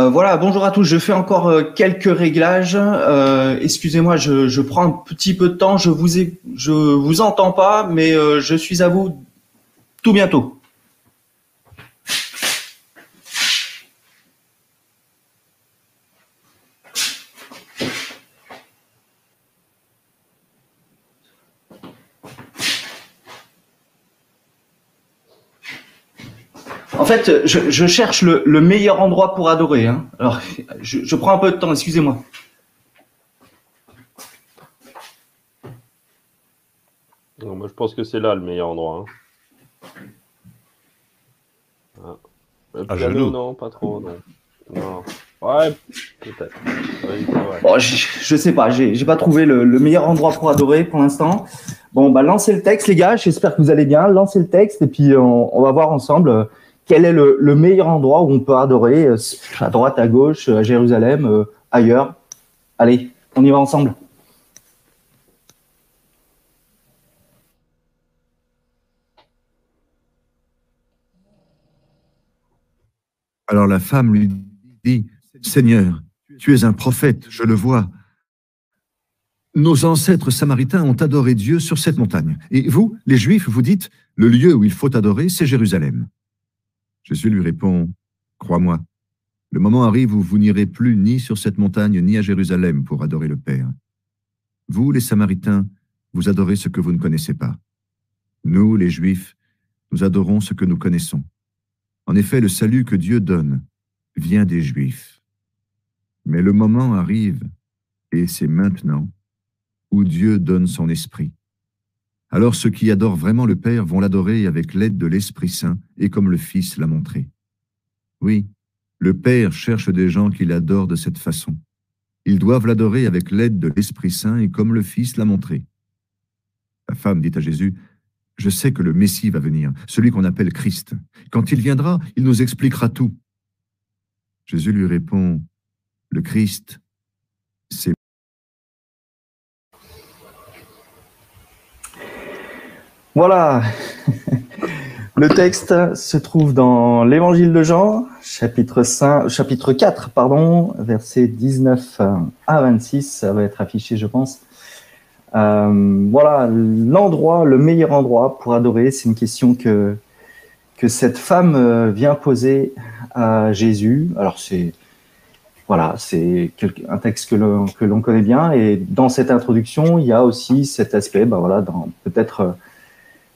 Euh, voilà, bonjour à tous. Je fais encore euh, quelques réglages. Euh, excusez-moi, je, prends un petit peu de temps. Je vous je vous entends pas, mais je suis à vous tout bientôt. Fait, je, cherche le, meilleur endroit pour adorer. Hein. Alors, je, prends un peu de temps, excusez-moi. moi, je pense que c'est là le meilleur endroit. Hein. Ah. non, pas trop, non. Ouais, peut-être. je, sais pas, j'ai pas trouvé le, meilleur endroit pour adorer pour l'instant. Bon, bah lancez le texte, les gars. J'espère que vous allez bien. Lancez le texte et puis on va voir ensemble quel est le, meilleur endroit où on peut adorer, euh, à droite, à gauche, à Jérusalem, euh, ailleurs? Allez, on y va ensemble. Alors la femme lui dit, Seigneur, tu es un prophète, je le vois. Nos ancêtres samaritains ont adoré Dieu sur cette montagne. Et vous, les Juifs, vous dites, le lieu où il faut adorer, c'est Jérusalem. Jésus lui répond, Crois-moi, le moment arrive où vous n'irez plus ni sur cette montagne ni à Jérusalem pour adorer le Père. Vous, les Samaritains, vous adorez ce que vous ne connaissez pas. Nous, les Juifs, nous adorons ce que nous connaissons. En effet, le salut que Dieu donne vient des Juifs. Mais le moment arrive, et c'est maintenant, où Dieu donne son esprit. Alors ceux qui adorent vraiment le Père vont l'adorer avec l'aide de l'Esprit Saint et comme le Fils l'a montré. Oui, le Père cherche des gens qui l'adorent de cette façon. Ils doivent l'adorer avec l'aide de l'Esprit Saint et comme le Fils l'a montré. La femme dit à Jésus, Je sais que le Messie va venir, celui qu'on appelle Christ. Quand il viendra, il nous expliquera tout. Jésus lui répond, Le Christ, c'est Voilà. Le texte se trouve dans l'Évangile de Jean, chapitre 5, chapitre 4, pardon, versets 19 à 26. Ça va être affiché, je pense. Euh, voilà, l'endroit, le meilleur endroit pour adorer, c'est une question que, que cette femme euh, vient poser à Jésus. Alors, c'est voilà, c'est un texte que l'on connaît bien. Et dans cette introduction, il y a aussi cet aspect, ben voilà, peut-être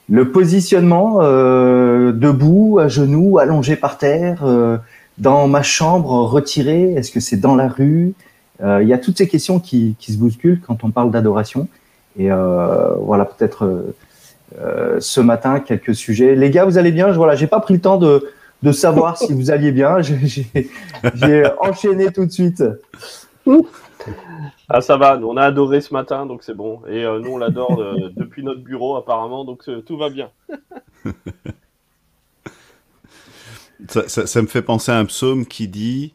le positionnement euh, debout, à genoux, allongé par terre, euh, dans ma chambre, retiré, est-ce que c'est dans la rue? Euh, Il y a toutes ces questions qui, qui se bousculent quand on parle d'adoration. Et voilà, peut-être ce matin quelques sujets. Les gars, vous allez bien? Je voilà, j'ai pas pris le temps de, de savoir si vous alliez bien. J'ai enchaîné tout de suite. Ah, ça va, on a adoré ce matin, donc c'est bon. Et euh, nous, on l'adore euh, depuis notre bureau, apparemment, donc euh, tout va bien. ça, me fait penser à un psaume qui dit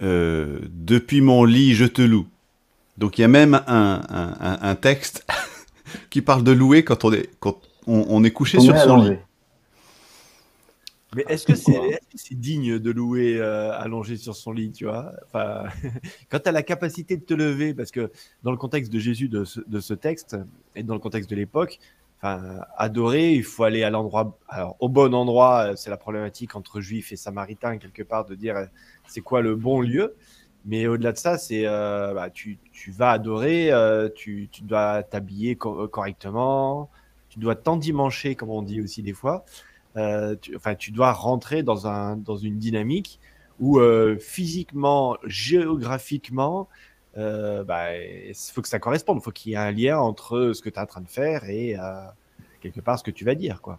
Depuis mon lit, je te loue. Donc il y a même un, texte qui parle de louer quand on est, quand on, est couché sur son lit. Mais est-ce que c'est digne de louer euh, allongé sur son lit, tu vois? Enfin, Quand tu as la capacité de te lever, parce que dans le contexte de Jésus de ce, texte, et dans le contexte de l'époque, enfin, adorer, il faut aller à l'endroit, alors au bon endroit, c'est la problématique entre juifs et samaritains, quelque part, de dire euh, c'est quoi le bon lieu. Mais au-delà de ça, c'est euh, bah, tu, tu, vas adorer, tu, tu, dois t'habiller correctement, tu dois t'endimancher, comme on dit aussi des fois. Euh, tu, enfin, tu dois rentrer dans, un, dans une dynamique où euh, physiquement, géographiquement, euh, bah, il faut que ça corresponde. Il faut qu'il y ait un lien entre ce que tu es en train de faire et quelque part ce que tu vas dire. Quoi.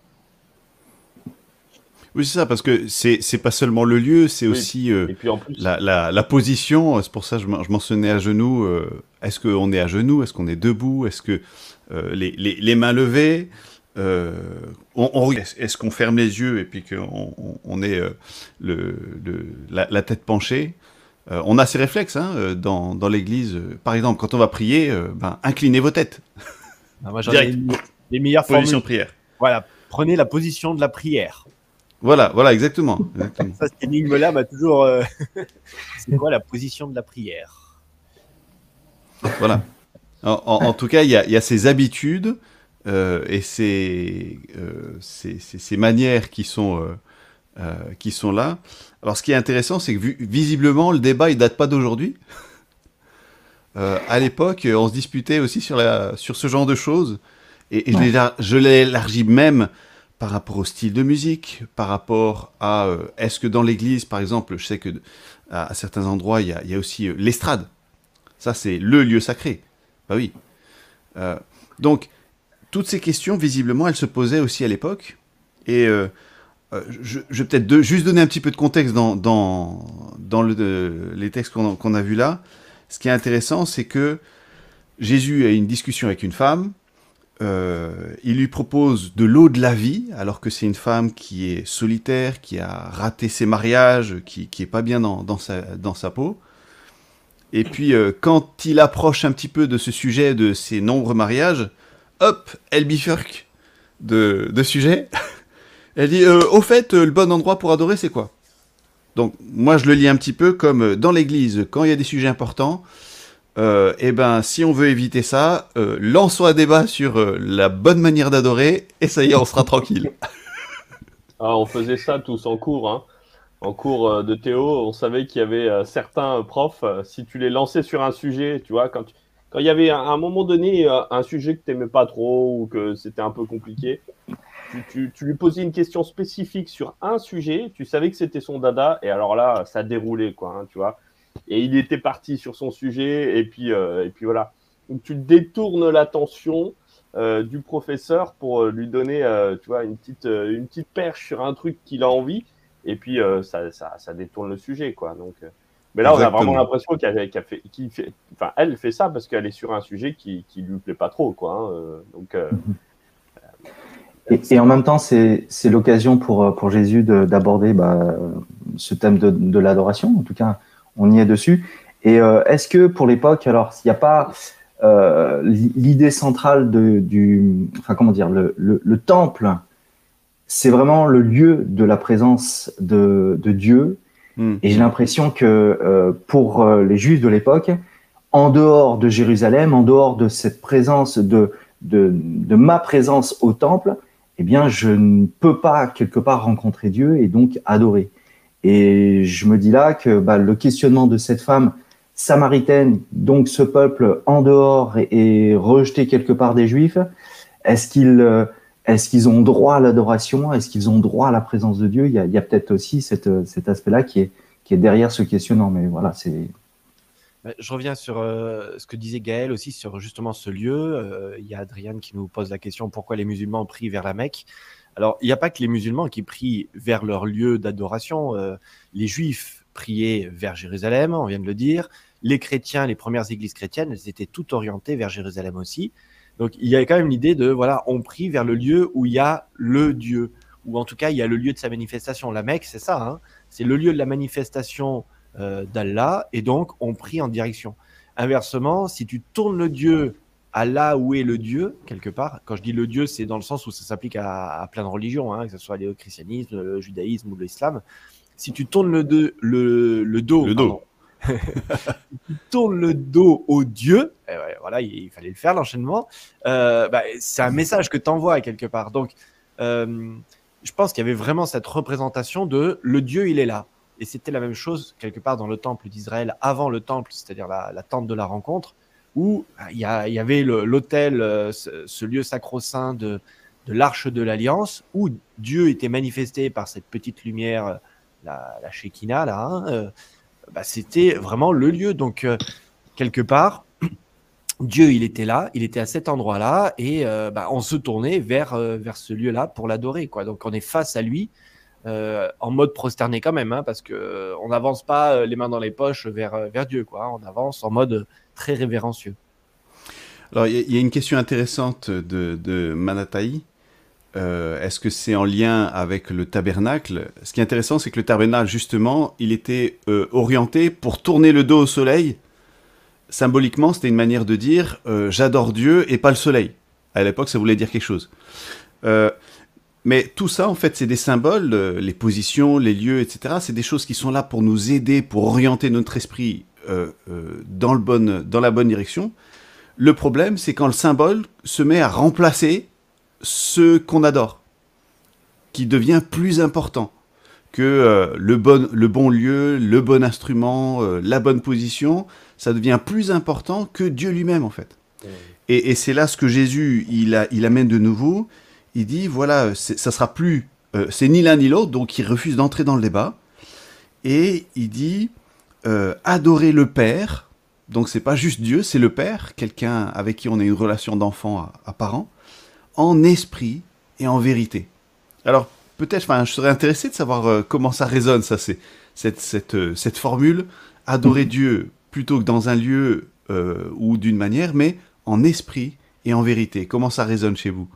Oui, c'est ça, parce que c'est c'est pas seulement le lieu, c'est Oui. aussi euh, Et puis en plus, la, la, la position. C'est pour ça que je, je mentionnais à genoux. euh, est-ce qu'on est à genoux? Est-ce qu'on est debout? Est-ce que euh, les, les, les mains levées? Euh, on, on- Est-ce qu'on ferme les yeux et puis qu'on on, on est euh, le, le, la, la tête penchée Euh, On a ces réflexes hein, dans, dans l'église. Par exemple, quand on va prier, ben, inclinez vos têtes. Ah, moi, Direct. une- les meilleures Position formules. prière. Voilà, prenez la position de la prière. Voilà, voilà, exactement. exactement. Ça, cette énigme-là m'a toujours. c'est quoi la position de la prière? Voilà. En, en- en tout cas, il y y a ces habitudes euh, et ces, euh, ces, ces- ces manières qui sont, euh, qui sont là. Alors, ce qui est intéressant, c'est que vu- visiblement, le débat, il date pas d'aujourd'hui. À l'époque, on se disputait aussi sur, la, sur ce genre de choses. Et, et je l'élargis même par rapport au style de musique, par rapport à est-ce que dans l'église, par exemple, je sais que à, à certains endroits, il y a, il y a aussi l'estrade. Ça, c'est le lieu sacré. Bah oui. Donc, toutes ces questions, visiblement, elles se posaient aussi à l'époque. Et euh, euh, je, vais peut-être juste donner un petit peu de contexte dans, dans, de- les textes qu'on a, vus là. Ce qui est intéressant, c'est que Jésus a une discussion avec une femme. Euh, il lui propose de l'eau de la vie, alors que c'est une femme qui est solitaire, qui a raté ses mariages, qui, qui est pas bien dans, sa, peau. Et puis, euh, quand il approche un petit peu de ce sujet de ses nombreux mariages, hop, elle bifurque de, de sujet. Elle dit, euh, au fait, euh, le bon endroit pour adorer, c'est quoi? Donc, moi, je le lis un petit peu comme euh, dans l'église, quand il y a des sujets importants, eh ben, si on veut éviter ça, lançons un débat sur la bonne manière d'adorer, et ça y est, on sera tranquille. Ah, on faisait ça tous en cours. Hein. En cours de Théo, on savait qu'il y avait certains profs, si tu les lançais sur un sujet, tu vois, quand, tu- quand il y avait à un moment donné euh, un sujet que tu n'aimais pas trop ou que c'était un peu compliqué, tu, lui posais une question spécifique sur un sujet, tu savais que c'était son dada, et alors là, ça déroulait, quoi, hein, tu vois. Et il était parti sur son sujet, et puis, euh, et puis voilà. Donc tu détournes l'attention euh, du professeur pour lui donner, tu vois, une petite, une petite perche sur un truc qu'il a envie, et puis ça, ça, ça détourne le sujet, quoi. Donc, mais là, on a vraiment l'impression qu'elle fait, qu'il fait, enfin, elle fait ça parce qu'elle est sur un sujet qui, qui lui plaît pas trop, quoi. hein, euh, donc, euh, Et, et en même temps, c'est l'occasion pour, euh, pour Jésus de- d'aborder bah, ce thème de, de l'adoration. En tout cas, on y est dessus. Et euh, est-ce que pour l'époque, alors, s'il n'y a pas euh, l'i- l'idée centrale de, du, enfin comment dire, le, le, le temple, c'est vraiment le lieu de la présence de, de Dieu. Hmm. Et j'ai l'impression que euh, pour euh, les Juifs de l'époque, en dehors de Jérusalem, en dehors de cette présence, de, de, de ma présence au temple, eh bien, je ne peux pas quelque part rencontrer Dieu et donc adorer. Et je me dis là que bah, le questionnement de cette femme samaritaine, donc ce peuple en dehors et, et rejeté quelque part des Juifs, est-ce qu'ils euh, est-ce qu'ils ont droit à l'adoration? Est-ce qu'ils ont droit à la présence de Dieu? Il y a, peut-être aussi cette, cet aspect-là qui est, qui derrière ce questionnement. Mais voilà, c'est Euh, Je reviens sur euh, ce que disait Gaël aussi sur justement ce lieu. Euh, Il y a Adriane qui nous pose la question pourquoi les musulmans prient vers la Mecque? Alors, il n'y a pas que les musulmans qui prient vers leur lieu d'adoration. Euh, les juifs priaient vers Jérusalem, on vient de le dire. Les chrétiens, les premières églises chrétiennes, elles étaient toutes orientées vers Jérusalem aussi. Donc, il y a quand même l'idée de, voilà, on prie vers le lieu où il y a le Dieu, ou en tout cas, il y a le lieu de sa manifestation. La Mecque, c'est ça, hein c'est le lieu de la manifestation euh, d'Allah, et donc on prie en direction. Inversement, si tu tournes le Dieu à là où est le Dieu, quelque part, quand je dis le Dieu, c'est dans le sens où ça s'applique à, à plein de religions, hein, que ce soit le christianisme, le judaïsme ou l'islam. Si tu tournes le, de- le, le dos, Le dos. pardon, tu tournes le dos au Dieu, ouais, voilà, il, fallait le faire l'enchaînement. euh, bah, c'est un message que tu envoies quelque part. Donc, euh, je pense qu'il y avait vraiment cette représentation de le Dieu, il est là. Et c'était la même chose quelque part dans le temple d'Israël avant le temple, c'est-à-dire la, la tente de la rencontre, où bah, il y, avait l'autel, euh, ce, lieu sacro-saint de, l'arche de l'alliance, où Dieu était manifesté par cette petite lumière, la, la Shekinah, là, hein, bah, c'était vraiment le lieu. Donc, euh, quelque part, Dieu, il était là, il était à cet endroit-là, et euh, bah, on se tournait vers, euh, vers ce lieu-là pour l'adorer. quoi. Donc, on est face à lui, en mode prosterné quand même, hein, parce que on n'avance pas les mains dans les poches vers, vers Dieu. quoi. On avance en mode très révérencieux. Alors, il y, a- une question intéressante de, de. Euh, Est-ce que c'est en lien avec le tabernacle? Ce qui est intéressant, c'est que le tabernacle, justement, il était euh, orienté pour tourner le dos au soleil. Symboliquement, c'était une manière de dire euh, j'adore Dieu et pas le soleil. À l'époque, ça voulait dire quelque chose. Mais tout ça, en fait, c'est des symboles, les positions, les lieux, etc. C'est des choses qui sont là pour nous aider, pour orienter notre esprit dans, le dans la bonne direction. Le problème, c'est quand le symbole se met à remplacer ce qu'on adore, qui devient plus important que euh, le, bon, le bon lieu, le bon instrument, euh, la bonne position, ça devient plus important que Dieu lui-même, en fait. Et, et c'est là ce que Jésus, il, a, il amène de nouveau. Il dit, voilà, ça sera plus, euh, c'est ni l'un ni l'autre, donc il refuse d'entrer dans le débat. Et il dit, adorer le Père, donc c'est pas juste Dieu, c'est le Père, quelqu'un avec qui on a une relation d'enfant à, à parent, en esprit et en vérité. Alors peut-être, enfin, je serais intéressé de savoir euh, comment ça résonne, ça, c'est cette, cette, euh, cette formule, adorer Dieu plutôt que dans un lieu euh, ou d'une manière, mais en esprit et en vérité. Comment ça résonne chez vous?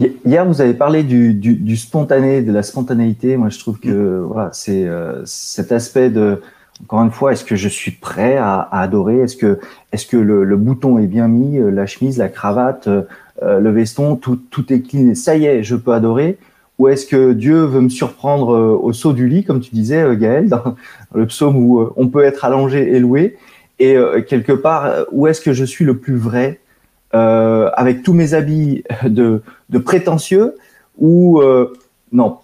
Hi- Hier, vous avez parlé du, du, du spontané, de la spontanéité. Moi, je trouve que voilà, c'est cet aspect de, encore une fois, est-ce que je suis prêt à, adorer? Est-ce que, est-ce que le, bouton est bien mis, euh, la chemise, la cravate, euh, euh, le veston, tout, tout est clean. Ça y est, je peux adorer? Ou est-ce que Dieu veut me surprendre au saut du lit, comme tu disais, euh, Gaël, dans, le psaume où on peut être allongé et loué? Et quelque part, où est-ce que je suis le plus vrai avec tous mes habits de, de prétentieux ou non,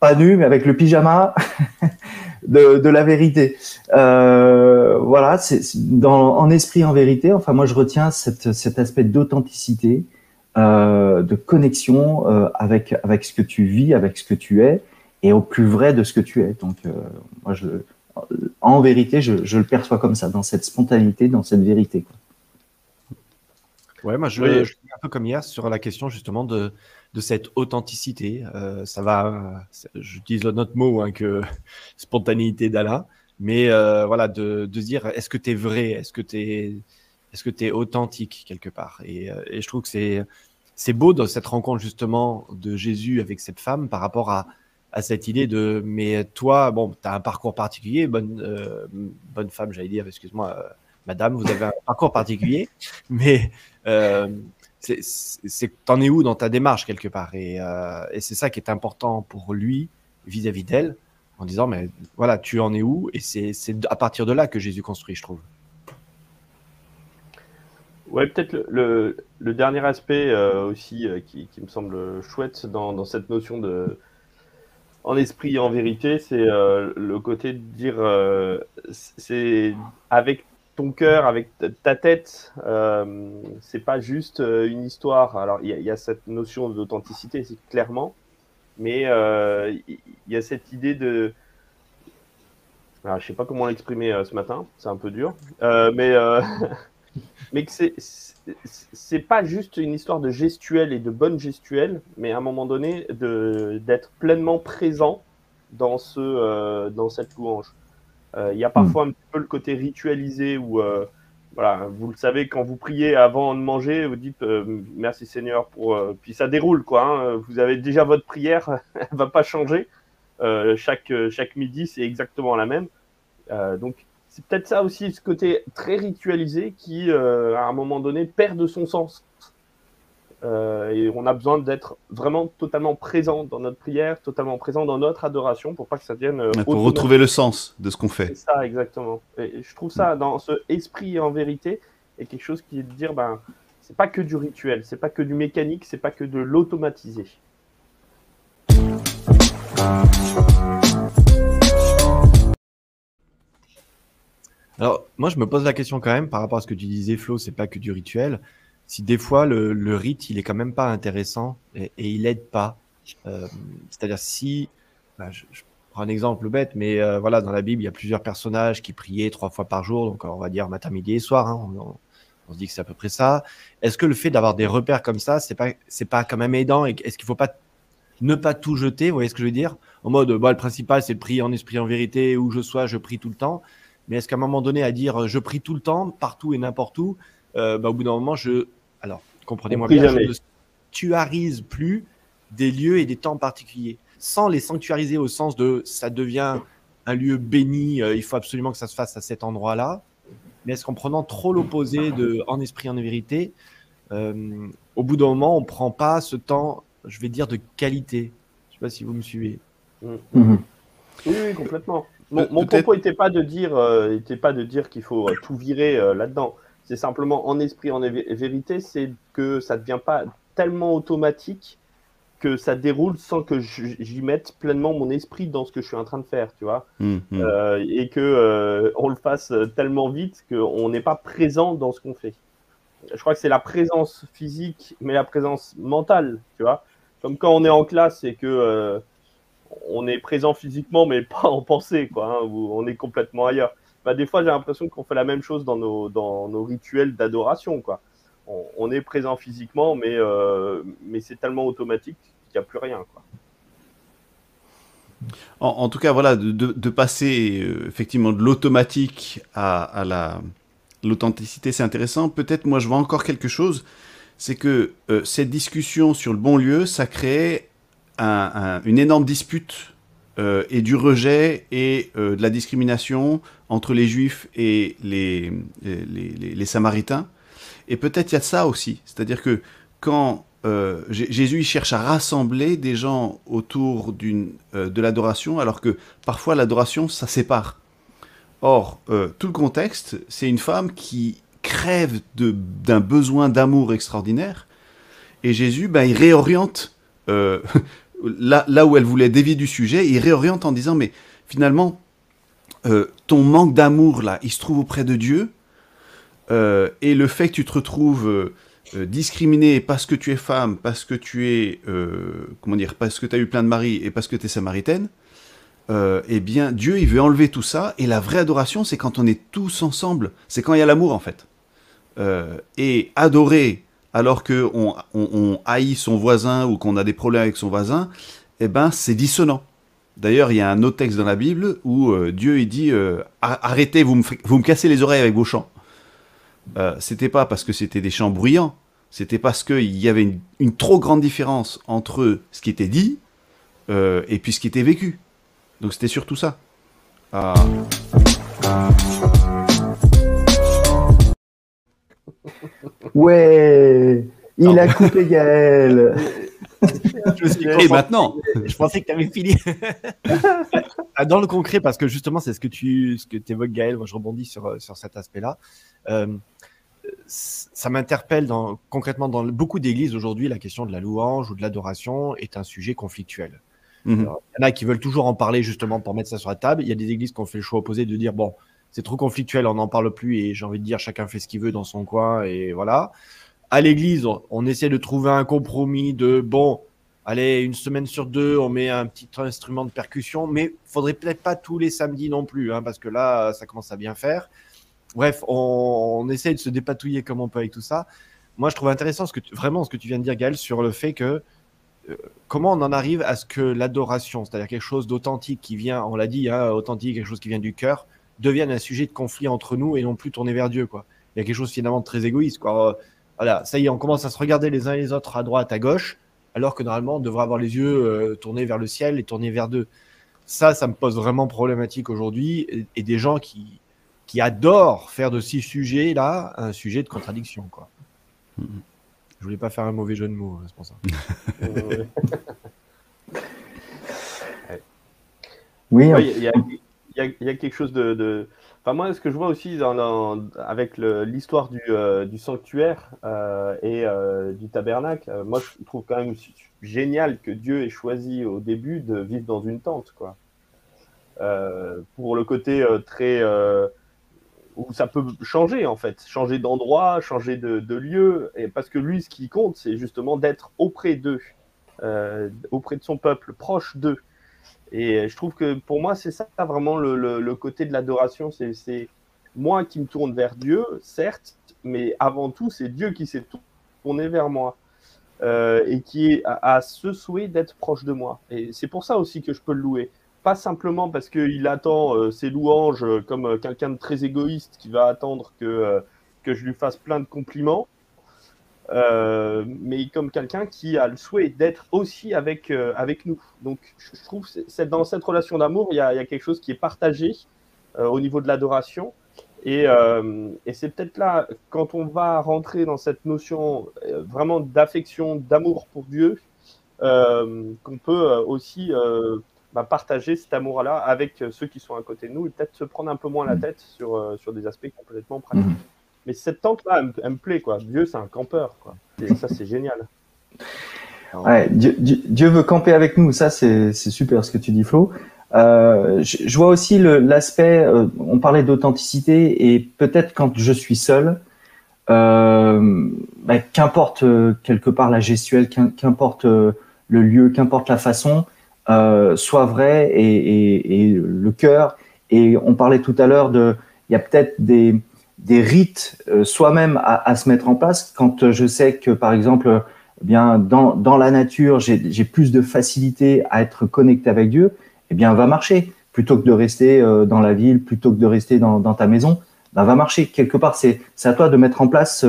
pas nu, mais avec le pyjama de, de la vérité. Euh, voilà, c'est dans en esprit, en vérité. Enfin, moi, je retiens cette, cet aspect d'authenticité, euh, de connexion euh, avec avec ce que tu vis, avec ce que tu es, et au plus vrai de ce que tu es. Donc, euh, moi, je en vérité, je, je le perçois comme ça, dans cette spontanéité, dans cette vérité. Quoi. Ouais, moi je, Oui. je suis un peu comme hier sur la question justement de, de cette authenticité. Euh, ça va, euh, j'utilise notre mot hein, que spontanéité d'Allah, mais euh, voilà, de, de dire est-ce que tu es vrai, est-ce que tu es, est-ce que authentique quelque part? Et, et je trouve que c'est, c'est beau dans cette rencontre justement de Jésus avec cette femme par rapport à, à cette idée de mais toi, bon, tu as un parcours particulier, bonne, bonne femme, j'allais dire, excuse-moi, madame, vous avez un parcours particulier, mais c'est- t'en es où dans ta démarche quelque part? Et, euh, et c'est ça qui est important pour lui vis-à-vis d'elle en disant mais voilà tu en es où? Et c'est à partir de là que Jésus construit je trouve. Ouais, peut-être le, dernier aspect euh, aussi euh, qui, me semble chouette dans, cette notion de en esprit et en vérité, c'est le côté de dire c'est avec ton cœur, avec ta- tête, euh, c'est pas juste euh, une histoire. Alors il y, a- cette notion d'authenticité, c'est clairement, mais euh, il y a cette idée de alors, je sais pas comment l'exprimer ce matin, c'est un peu dur, mais mais que c'est c'est- pas juste une histoire de gestuelle et de bonne gestuelle, mais à un moment donné de d'être pleinement présent dans ce dans cette louange. Euh, Il y a parfois un petit peu le côté ritualisé où euh, voilà, vous le savez quand vous priez avant de manger, vous dites euh, merci Seigneur pour puis ça déroule quoi. hein. vous avez déjà votre prière, elle va pas changer. Chaque chaque midi c'est exactement la même. Donc c'est peut-être ça aussi, ce côté très ritualisé qui, euh, à un moment donné, perd de son sens. Euh, et on a besoin d'être vraiment totalement présent dans notre prière, totalement présent dans notre adoration pour pas que ça devienne. euh, Pour retrouver le sens de ce qu'on C'est fait. ça, exactement. Et je trouve ça, dans ce esprit en vérité, est quelque chose qui est de dire, ben, c'est pas que du rituel, c'est pas que du mécanique, c'est pas que de l'automatisé. alors moi je me pose la question quand même par rapport à ce que tu disais Flo c'est pas que du rituel si des fois le, rite, il est quand même pas intéressant et, il aide pas. Euh, C'est-à-dire si, bah, je, prends un exemple bête, mais euh, voilà, dans la Bible, il y a plusieurs personnages qui priaient trois fois par jour, donc on va dire matin, midi et soir. Hein, on, se dit que c'est à peu près ça. Est-ce que le fait d'avoir des repères comme ça, c'est pas, c'est pas quand même aidant et est-ce qu'il faut pas ne pas tout jeter, vous voyez ce que je veux dire? En mode, bah, le principal, c'est de prier en esprit, en vérité, où je sois, je prie tout le temps. Mais est-ce qu'à un moment donné, à dire euh, je prie tout le temps, partout et n'importe où, bah, au bout d'un moment, je. Alors, comprenez-moi bien, jamais. je ne sanctuarise plus des lieux et des temps particuliers. Sans les sanctuariser au sens de ça devient un lieu béni, euh, il faut absolument que ça se fasse à cet endroit-là. Mais est-ce qu'en prenant trop l'opposé de en esprit, en vérité, euh, au bout d'un moment, on ne prend pas ce temps, je vais dire, de qualité? Je ne sais pas si vous me suivez. Mhm. Oui, oui, complètement. Mon, propos n'était pas de dire, euh, était pas de dire qu'il faut euh, tout virer euh, là-dedans. C'est simplement en esprit, en vé- vérité, c'est que ça ne devient pas tellement automatique que ça déroule sans que j'y mette pleinement mon esprit dans ce que je suis en train de faire, tu vois. Hum, hum. Euh, et que euh, on le fasse tellement vite qu'on n'est pas présent dans ce qu'on fait. Je crois que c'est la présence physique, mais la présence mentale, tu vois. Comme quand on est en classe et que euh, on est présent physiquement, mais pas en pensée, quoi, hein, où on est complètement ailleurs. Bah, des fois, j'ai l'impression qu'on fait la même chose dans nos, dans nos rituels d'adoration, quoi. On, est présent physiquement, mais, euh, mais c'est tellement automatique qu'il n'y a plus rien, quoi. En, en tout cas, voilà, de, de- passer euh, effectivement de l'automatique à, la l'authenticité, c'est intéressant. Peut-être, moi, je vois encore quelque chose, c'est que euh, cette discussion sur le bon lieu, ça crée un- un- une énorme dispute euh, et du rejet et euh, de la discrimination entre les Juifs et les, les, Samaritains. Et peut-être il y a de ça aussi, c'est-à-dire que quand euh, Jésus cherche à rassembler des gens autour de l'adoration, alors que parfois l'adoration ça sépare. Or, tout le contexte, c'est une femme qui crève d'un besoin d'amour extraordinaire, et Jésus, ben, il réoriente là, là où elle voulait dévier du sujet, il réoriente en disant mais finalement euh, ton manque d'amour là, il se trouve auprès de Dieu, euh, et le fait que tu te retrouves euh, euh, discriminé parce que tu es femme, parce que tu es, comment dire, parce que tu as eu plein de maris et parce que tu es samaritaine, eh bien, Dieu, il veut enlever tout ça. Et la vraie adoration, c'est quand on est tous ensemble. C'est quand il y a l'amour, en fait. Et adorer alors qu'on on, haït son voisin ou qu'on a des problèmes avec son voisin, eh ben, c'est dissonant. D'ailleurs, il y a un autre texte dans la Bible où euh, Dieu il dit euh, Arrêtez, vous me, cassez les oreilles avec vos chants. Euh, c'était pas parce que c'était des chants bruyants, c'était parce qu'il y avait une, trop grande différence entre ce qui était dit et puis ce qui était vécu. Donc c'était surtout ça. Ah. Ouais, il a coupé Gaël. Je me suis Et maintenant Je pensais que tu avais fini. Ah, Dans le concret, parce que justement, c'est ce que tu ce que évoques, Gaël. Moi, je rebondis sur, euh, sur cet aspect-là. Euh, ça m'interpelle dans, concrètement dans beaucoup d'églises aujourd'hui. La question de la louange ou de l'adoration est un sujet conflictuel. Mhm. Alors, Il y en a qui veulent toujours en parler justement pour mettre ça sur la table. Il y a des églises qui ont fait le choix opposé de dire bon, c'est trop conflictuel, on n'en parle plus et j'ai envie de dire chacun fait ce qu'il veut dans son coin et voilà. À l'église, on, essaie de trouver un compromis de bon, allez, une semaine sur deux, on met un petit instrument de percussion, mais faudrait peut-être pas tous les samedis non plus, hein, parce que là, ça commence à bien faire. Bref, on, on essaie de se dépatouiller comme on peut avec tout ça. Moi, je trouve intéressant ce que vraiment ce que tu viens de dire, Gaël, sur le fait que euh, comment on en arrive à ce que l'adoration, c'est-à-dire quelque chose d'authentique qui vient, on l'a dit, hein, authentique, quelque chose qui vient du cœur, devienne un sujet de conflit entre nous et non plus tourné vers Dieu. Quoi. Il y a quelque chose finalement de très égoïste. Quoi. Euh, Voilà, ça y est, on commence à se regarder les uns et les autres à droite, à gauche, alors que normalement on devrait avoir les yeux euh, tournés vers le ciel et tournés vers Dieu. Ça, ça me pose vraiment problématique aujourd'hui et, et des gens qui, qui adorent faire de ces sujets-là un sujet de contradiction. Quoi. Mhm. Je voulais pas faire un mauvais jeu de mots, hein, c'est pour ça. Oui, Ouais, Il y, a- il y y a quelque chose de, Enfin, moi, ce que je vois aussi dans, avec l'histoire du, euh, sanctuaire euh, et euh, du tabernacle, moi, je trouve quand même génial que Dieu ait choisi au début de vivre dans une tente, quoi. Pour le côté très, où ça peut changer en fait, changer d'endroit, changer de, de, lieu, et parce que lui, ce qui compte, c'est justement d'être auprès d'eux, auprès de son peuple, proche d'eux. Et je trouve que pour moi, c'est ça vraiment le, le, côté de l'adoration, c'est moi qui me tourne vers Dieu, certes, mais avant tout, c'est Dieu qui s'est tourné vers moi. Euh, et qui a, a ce souhait d'être proche de moi. Et c'est pour ça aussi que je peux le louer pas simplement parce qu'il attend euh, ses louanges euh, comme euh, quelqu'un de très égoïste qui va attendre que, que je lui fasse plein de compliments, mais comme quelqu'un qui a le souhait d'être aussi avec, avec nous. Donc je trouve que dans cette relation d'amour, il y, y, a quelque chose qui est partagé au niveau de l'adoration. Et, et c'est peut-être là, quand on va rentrer dans cette notion vraiment d'affection, d'amour pour Dieu, qu'on peut aussi bah, partager cet amour-là avec euh, ceux qui sont à côté de nous et peut-être se prendre un peu moins la mm. tête sur, euh, sur des aspects complètement pratiques. Mais cette tente-là, elle, me plaît, quoi. Dieu, c'est un campeur, quoi. Et ça, c'est génial. Ouais, Dieu, veut camper avec nous, ça, c'est super ce que tu dis, Flo. Euh, je, vois aussi l'aspect, euh, on parlait d'authenticité, et peut-être quand je suis seul, euh, bah, qu'importe quelque part la gestuelle, qu'importe le lieu, qu'importe la façon, soit vrai et, et le cœur. Et on parlait tout à l'heure de, il y a peut-être des, des rites euh, soi-même à, se mettre en place. Quand je sais que, par exemple, eh bien dans, dans la nature, j'ai plus de facilité à être connecté avec Dieu, eh bien, va marcher. Plutôt que de rester euh, dans la ville, plutôt que de rester dans, ta maison, ben, va marcher. Quelque part, c'est à toi de mettre en place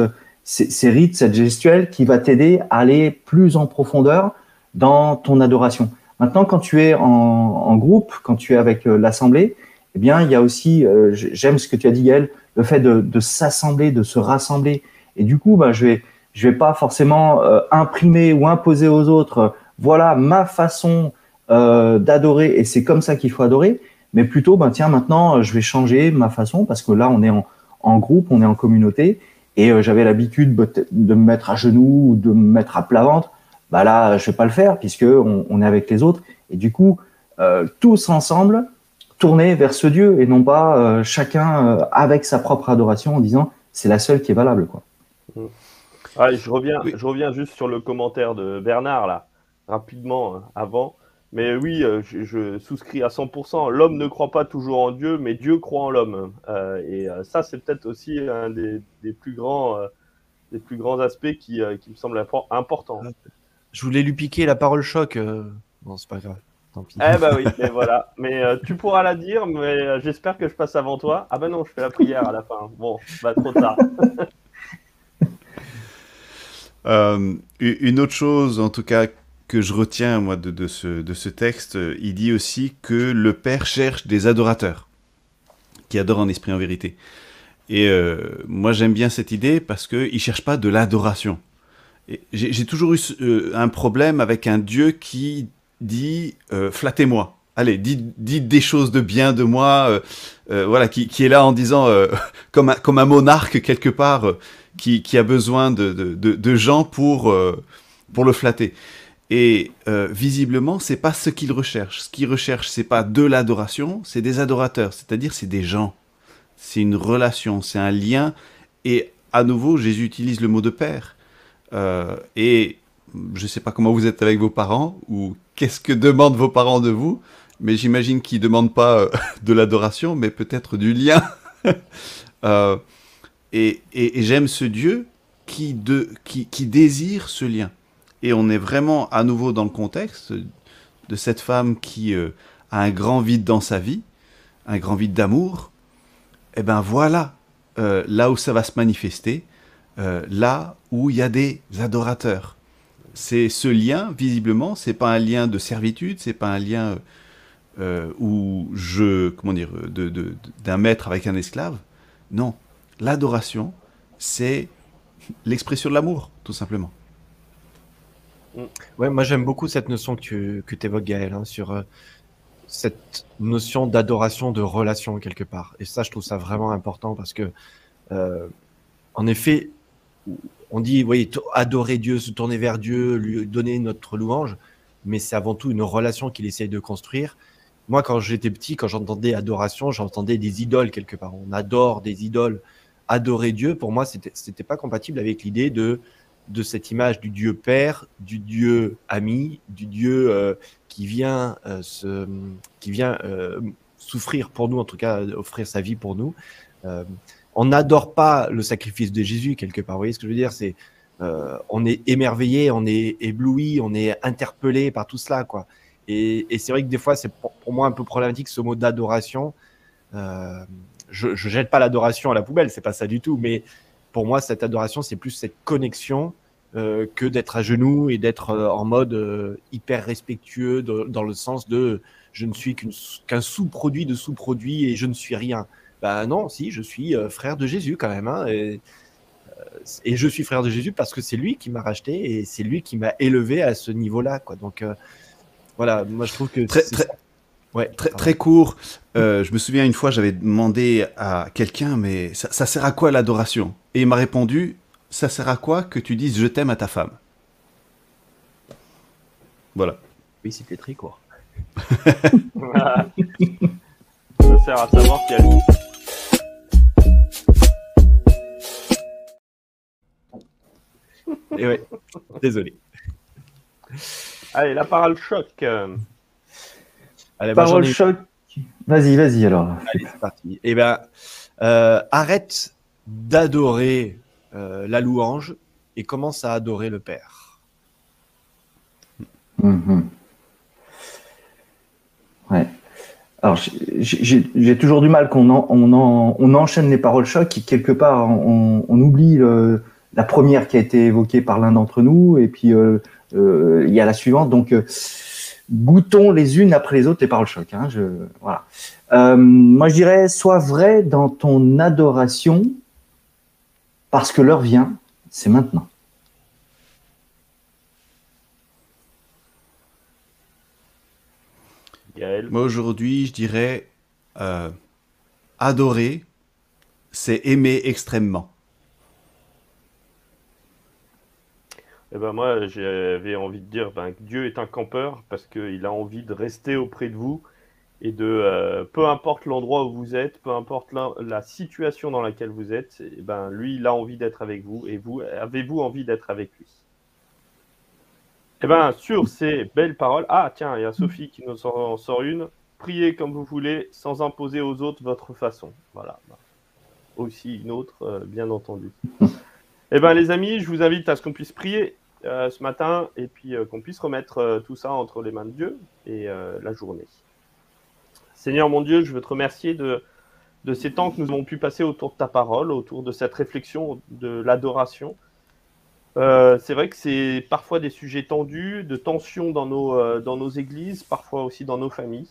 ces, rites, cette gestuelle qui va t'aider à aller plus en profondeur dans ton adoration. Maintenant, quand tu es en, groupe, quand tu es avec euh, l'assemblée, eh bien, il y a aussi, euh, j'aime ce que tu as dit, Gaël, le fait de, s'assembler, de se rassembler. Et du coup, bah, je vais, je vais pas forcément euh, imprimer ou imposer aux autres, voilà ma façon d'adorer et c'est comme ça qu'il faut adorer. Mais plutôt, ben tiens, maintenant, je vais changer ma façon parce que là, on est en, groupe, on est en communauté. Et j'avais l'habitude de me mettre à genoux ou de me mettre à plat ventre bah là, je vais pas le faire puisque on, est avec les autres. Et du coup, euh, tous ensemble, tourner vers ce Dieu et non pas euh, chacun euh, avec sa propre adoration en disant c'est la seule qui est valable, quoi. Mmh. Ah, je reviens, je reviens juste sur le commentaire de Bernard là, rapidement hein, avant. Mais oui, euh, je, je, souscris à 100%. L'homme ne croit pas toujours en Dieu, mais Dieu croit en l'homme. Euh, et euh, ça, c'est peut-être aussi un des, des plus grands, des plus grands aspects qui, qui me semble important. Je voulais lui piquer la parole choc. Euh... Bon, c'est pas grave. Tant pis. Eh bah oui, mais voilà. Mais euh, tu pourras la dire, mais euh, j'espère que je passe avant toi. Ah bah non, je fais la prière à la fin. Bon, bah trop tard. Euh, une autre chose, en tout cas, que je retiens moi de, de, ce, de ce texte, il dit aussi que le Père cherche des adorateurs qui adorent en esprit en vérité. Et euh, moi j'aime bien cette idée parce qu'il ne cherche pas de l'adoration. J'ai toujours eu euh, un problème avec un Dieu qui dit euh, flattez-moi. Allez, dites, des choses de bien de moi, euh, euh voilà, qui, qui, est là en disant comme un, comme un monarque quelque part qui, qui a besoin de, de, de, de gens pour pour le flatter. Et visiblement, c'est pas ce qu'il recherche. Ce qu'il recherche, c'est pas de l'adoration, c'est des adorateurs, c'est-à-dire c'est des gens. C'est une relation, c'est un lien. Et à nouveau, Jésus utilise le mot de père. Et je ne sais pas comment vous êtes avec vos parents ou qu'est-ce que demandent vos parents de vous, mais j'imagine qu'ils ne demandent pas euh, de l'adoration, mais peut-être du lien. euh, et, j'aime ce Dieu qui, de, qui, désire ce lien. Et on est vraiment à nouveau dans le contexte de cette femme qui euh, a un grand vide dans sa vie, un grand vide d'amour. Et eh ben voilà, là où ça va se manifester, là où il y a des adorateurs. C'est ce lien, visiblement, c'est pas un lien de servitude, c'est pas un lien euh, où je, comment dire, d'un de, de, maître avec un esclave. Non, l'adoration, c'est l'expression de l'amour, tout simplement. Ouais, moi j'aime beaucoup cette notion que tu que évoques, Gaël, hein, sur euh, cette notion d'adoration, de relation quelque part. Et ça, je trouve ça vraiment important parce que, euh, en effet, on dit, oui, adorer Dieu, se tourner vers Dieu, lui donner notre louange, mais c'est avant tout une relation qu'il essaye de construire. moi, quand j'étais petit, quand j'entendais adoration, j'entendais des idoles quelque part. On adore des idoles. Adorer Dieu, pour moi, c'était c'était pas compatible avec l'idée de de cette image du Dieu Père, du Dieu ami, du Dieu euh, qui vient euh, se, qui vient euh, souffrir pour nous, en tout cas offrir sa vie pour nous. On n'adore pas le sacrifice de Jésus quelque part. Vous voyez ce que je veux dire? C'est euh, on est émerveillé, on est ébloui, on est interpellé par tout cela, quoi. Et, c'est vrai que des fois, c'est pour, moi un peu problématique ce mot d'adoration. Euh, je, je jette pas l'adoration à la poubelle, c'est pas ça du tout. Mais pour moi, cette adoration, c'est plus cette connexion euh, que d'être à genoux et d'être en mode hyper respectueux dans le sens de je ne suis qu'un sous-produit de sous-produit et je ne suis rien. Ben non, si, je suis euh, frère de Jésus quand même. hein, et, euh, et je suis frère de Jésus parce que c'est lui qui m'a racheté et c'est lui qui m'a élevé à ce niveau-là. quoi. Donc euh, voilà, moi je trouve que Très, c'est- très, ouais, très, très court. Euh, je me souviens une fois, j'avais demandé à quelqu'un, mais ça, ça sert à quoi l'adoration? Et il m'a répondu, ça sert à quoi que tu dises je t'aime à ta femme Voilà. Oui, c'était très court. ça sert à savoir qu'il y Et ouais, désolé. Allez, la parole choc. Allez, Parole ai- choc. Vas-y, vas-y alors. Allez, c'est parti. Eh ben, euh, arrête d'adorer euh, la louange et commence à adorer le Père. Mhm. Ouais. Alors, j'ai- j'ai j'ai toujours du mal qu'on en- on en- on enchaîne les paroles choc et quelque part on, on oublie le- la première qui a été évoquée par l'un d'entre nous et puis euh, euh, il y a la suivante. Donc, euh, goûtons les unes après les autres les paroles choc. Hein, je, voilà. Euh, moi, je dirais, sois vrai dans ton adoration parce que l'heure vient, c'est maintenant. Gaël. Moi aujourd'hui, je dirais euh, adorer, c'est aimer extrêmement. Eh ben moi, j'avais envie de dire ben, que Dieu est un campeur parce qu'il a envie de rester auprès de vous et de, euh, peu importe l'endroit où vous êtes, peu importe la, situation dans laquelle vous êtes, eh ben, lui, il a envie d'être avec vous et vous, avez-vous envie d'être avec lui? Eh ben, sur ces belles paroles, ah tiens, il y a Sophie qui nous en sort une. Priez comme vous voulez, sans imposer aux autres votre façon. Voilà. Aussi une autre, euh, bien entendu. Eh ben les amis, je vous invite à ce qu'on puisse prier euh, ce matin et puis euh, qu'on puisse remettre euh, tout ça entre les mains de Dieu et la journée. Seigneur mon Dieu, je veux te remercier de, de ces temps que nous avons pu passer autour de ta parole, autour de cette réflexion de l'adoration. C'est vrai que c'est parfois des sujets tendus, de tensions dans nos, dans nos églises, parfois aussi dans nos familles.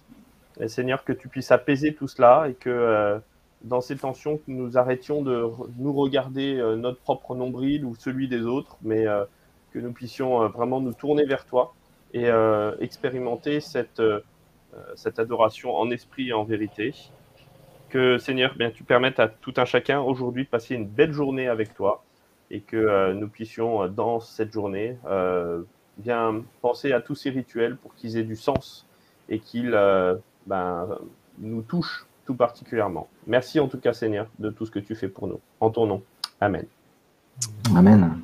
Et Seigneur, que tu puisses apaiser tout cela et que dans ces tensions, que nous arrêtions de nous regarder euh, notre propre nombril ou celui des autres, mais euh, que nous puissions euh, vraiment nous tourner vers toi et expérimenter cette, cette adoration en esprit et en vérité. Que Seigneur, bien, tu permettes à tout un chacun aujourd'hui de passer une belle journée avec toi et que nous puissions, dans cette journée, bien penser à tous ces rituels pour qu'ils aient du sens et qu'ils ben, nous touchent tout particulièrement. Merci en tout cas, Seigneur, de tout ce que tu fais pour nous. En ton nom. Amen. Amen.